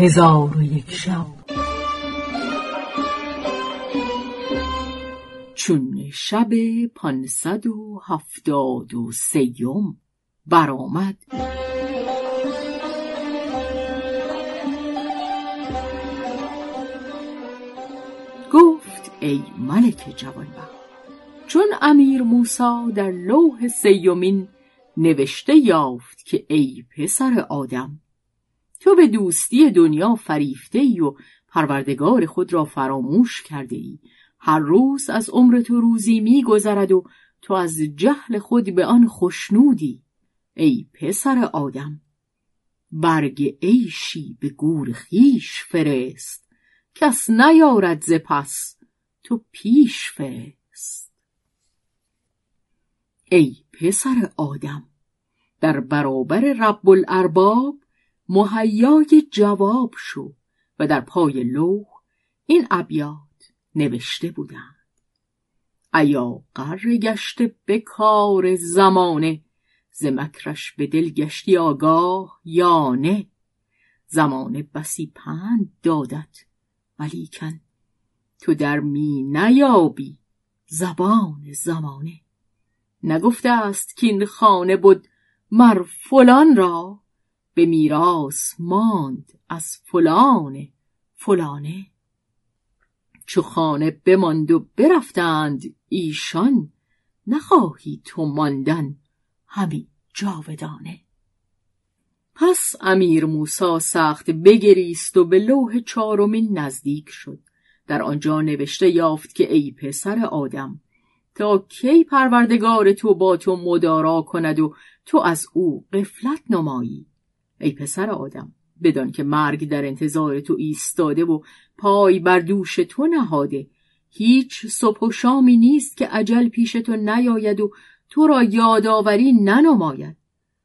هزار و یک شب. چون شب پانصد و هفتاد و سیم برآمد. گفت ای ملک جوانبخت چون امیر موسا در لوح سیومین نوشته یافت که ای پسر آدم تو به دوستی دنیا فریفته ای و پروردگار خود را فراموش کرده ای هر روز از عمر تو روزی میگذرد و تو از جهل خود به آن خشنودی. ای پسر آدم برگ عیشی به گور خیش فرست. کس نیارد ز پس تو پیش فرست. ای پسر آدم در برابر رب الارباب مهیای جواب شو و در پای لوح این ابیات نوشته بودند. ایا قر گشته به کار زمانه؟ ز مکرش به دل گشتی آگاه یا نه؟ زمانه بسی پند دادت ولیکن تو در می نیابی زبان زمانه. نگفته است کین خانه بود مر فلان را؟ به میراث ماند از فلان فلانه. چو خانه بماند و برفتند ایشان نخواهی تو ماندن همی جاودانه. پس امیر موسا سخت بگریست و به لوح چارمین نزدیک شد. در آنجا نوشته یافت که ای پسر آدم تا کی پروردگار تو با تو مدارا کند و تو از او قفلت نمایی؟ ای پسر آدم بدان که مرگ در انتظار تو ایستاده و پای بر دوش تو نهاده. هیچ صبح و شامی نیست که عجل پیش تو نیاید و تو را یادآوری ننماید.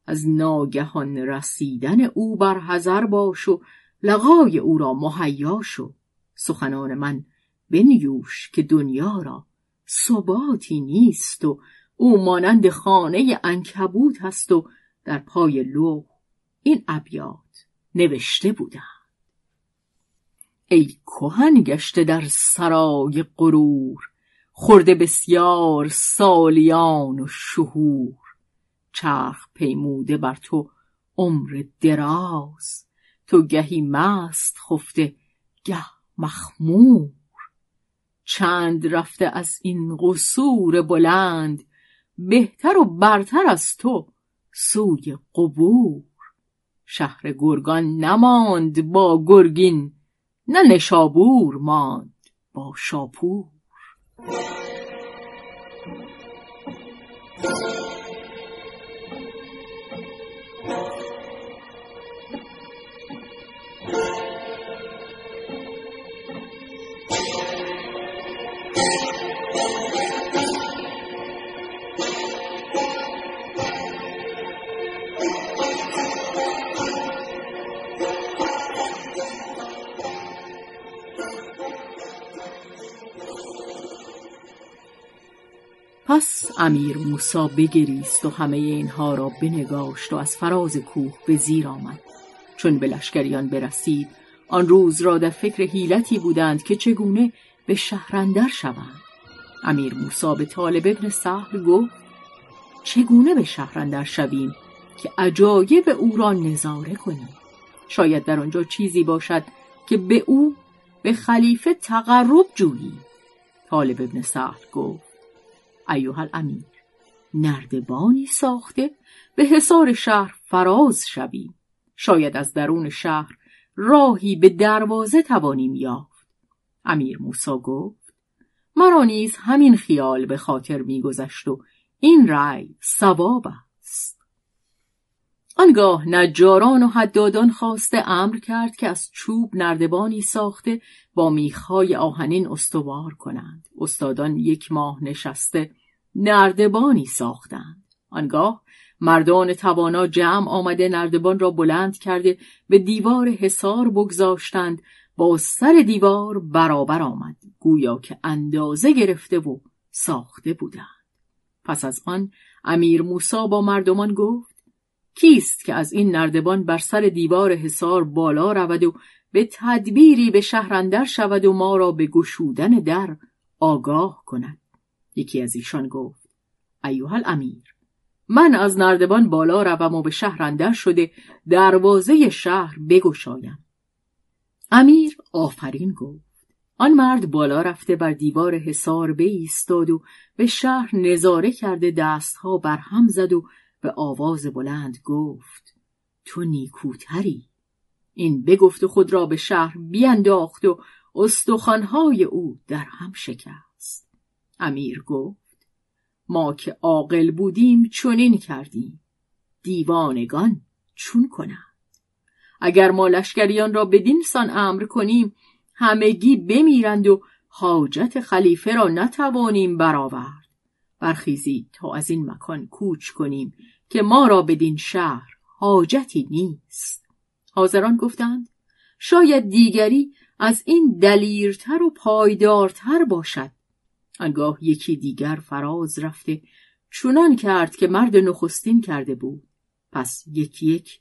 از ناگهان رسیدن او بر حذر باش و لقای او را مهیا شو. سخنان من بنیوش که دنیا را ثباتی نیست و او مانند خانه انکبوت هست و در پای لوح این ابیات نوشته بودند. ای کهن گشته در سرای غرور خورده بسیار سالیان و شهور. چرخ پیموده بر تو عمر دراز تو گهی مست خفته گه مخمور. چند رفته از این قصور بلند بهتر و برتر از تو سوی قبور. شهر گرگان نماند با گرگین نه نشابور ماند با شاپور. امیر موسا بگریست و همه اینها را بنگاشت و از فراز کوه به زیر آمد. چون به لشکریان برسید آن روز را در فکر حیلتی بودند که چگونه به شهرندر شوند. امیر موسا به طالب ابن سهل گفت چگونه به شهرندر شویم که عجایب او را نظاره کنیم؟ شاید در آنجا چیزی باشد که به او به خلیفه تقرب جویی طالب ابن سهل گفت ایوه الامیر. نردبانی ساخته به حصار شهر فراز شویم. شاید از درون شهر راهی به دروازه توانیم یافت. امیر موسا گفت مرا نیز همین خیال به خاطر میگذشت و این رأی صواب است. آنگاه نجاران و حدادان خواسته امر کرد که از چوب نردبانی ساخته با میخهای آهنین استوار کنند. استادان یک ماه نشسته نردبانی ساختند. آنگاه مردان توانا جمع آمده نردبان را بلند کرده به دیوار حصار بگذاشتند. با سر دیوار برابر آمد. گویا که اندازه گرفته و ساخته بودند. پس از آن امیر موسا با مردمان گفت کیست که از این نردبان بر سر دیوار حصار بالا رود و به تدبیری به شهرندر شود و ما را به گشودن در آگاه کند؟ یکی از ایشان گفت ایوه الامیر من از نردبان بالا روم و به شهرندر شده دروازه شهر بگشایم. امیر آفرین گفت آن مرد بالا رفته بر دیوار حصار بایستاد و به شهر نظاره کرده دستها بر هم زد و به آواز بلند گفت تو نیکوتری. این بگفت خود را به شهر بیانداخت و استخوانهای او در هم شکست. امیر گفت ما که عاقل بودیم چنین کردیم. دیوانگان چون کنند. اگر ما لشکریان را بدین سان امر کنیم همگی بمیرند و حاجت خلیفه را نتوانیم برآورد. برخیزید تا از این مکان کوچ کنیم. که ما را بدین شهر حاجتی نیست. حاضران گفتند شاید دیگری از این دلیرتر و پایدارتر باشد. انگاه یکی دیگر فراز رفته چونان کرد که مرد نخستین کرده بود. پس یکی یک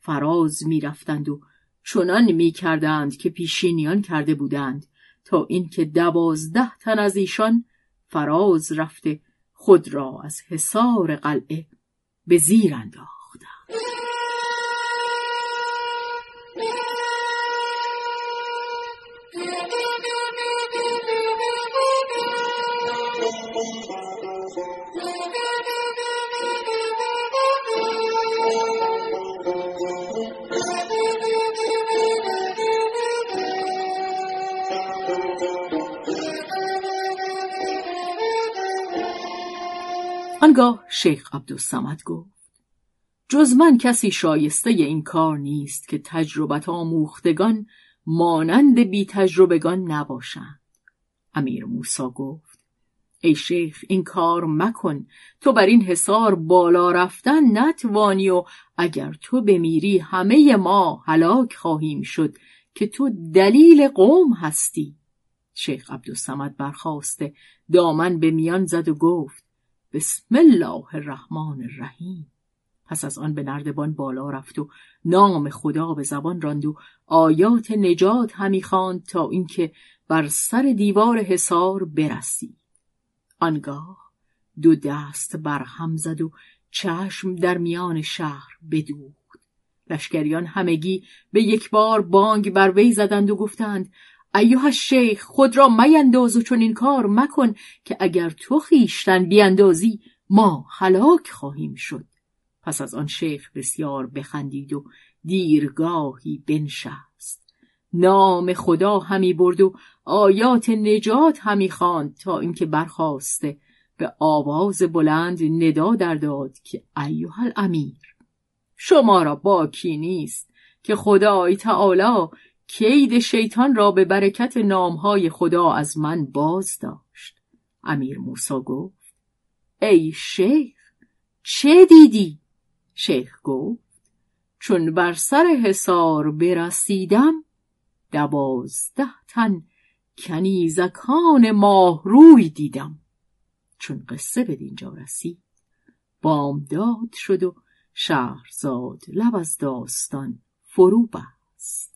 فراز می‌رفتند و چنان می‌کردند که پیشینیان کرده بودند تا اینکه دوازده تن از ایشان فراز رفته خود را از حصار قلعه به زیر انداختند آنگاه شیخ عبدالسمد گفت جز من کسی شایسته این کار نیست که تجربت آموختگان مانند بی تجربگان نباشند. امیر موسا گفت ای شیخ این کار مکن تو بر این حصار بالا رفتن نتوانی و اگر تو بمیری همه ما هلاک خواهیم شد که تو دلیل قوم هستی. شیخ عبدالسمد برخواسته دامن به میان زد و گفت بسم الله الرحمن الرحیم. پس از آن به نردبان بالا رفت و نام خدا به زبان راند و آیات نجات همی خواند تا اینکه بر سر دیوار حصار برسید آنگاه دو دست بر هم زد و چشم در میان شهر بدوخت. لشکریان همگی به یک بار بانگ بر وی زدند و گفتند ایوه شیخ خود را مینداز و چون این کار مکن که اگر تو خیشتن بیاندازی ما هلاک خواهیم شد. پس از آن شیخ بسیار بخندید و دیرگاهی بنشست. نام خدا همی برد و آیات نجات همی خواند تا اینکه برخواسته به آواز بلند ندا در داد که ایوه الامیر. شما را باکی نیست که خدای تعالی کید شیطان را به برکت نامهای خدا از من باز داشت. امیر موسا گفت ای شیخ چه دیدی؟ شیخ گفت چون بر سر حصار برسیدم دوازده تن کنیزکان ماهروی دیدم. چون قصه به دینجا رسید بامداد شد و شهرزاد لب از داستان فرو بست.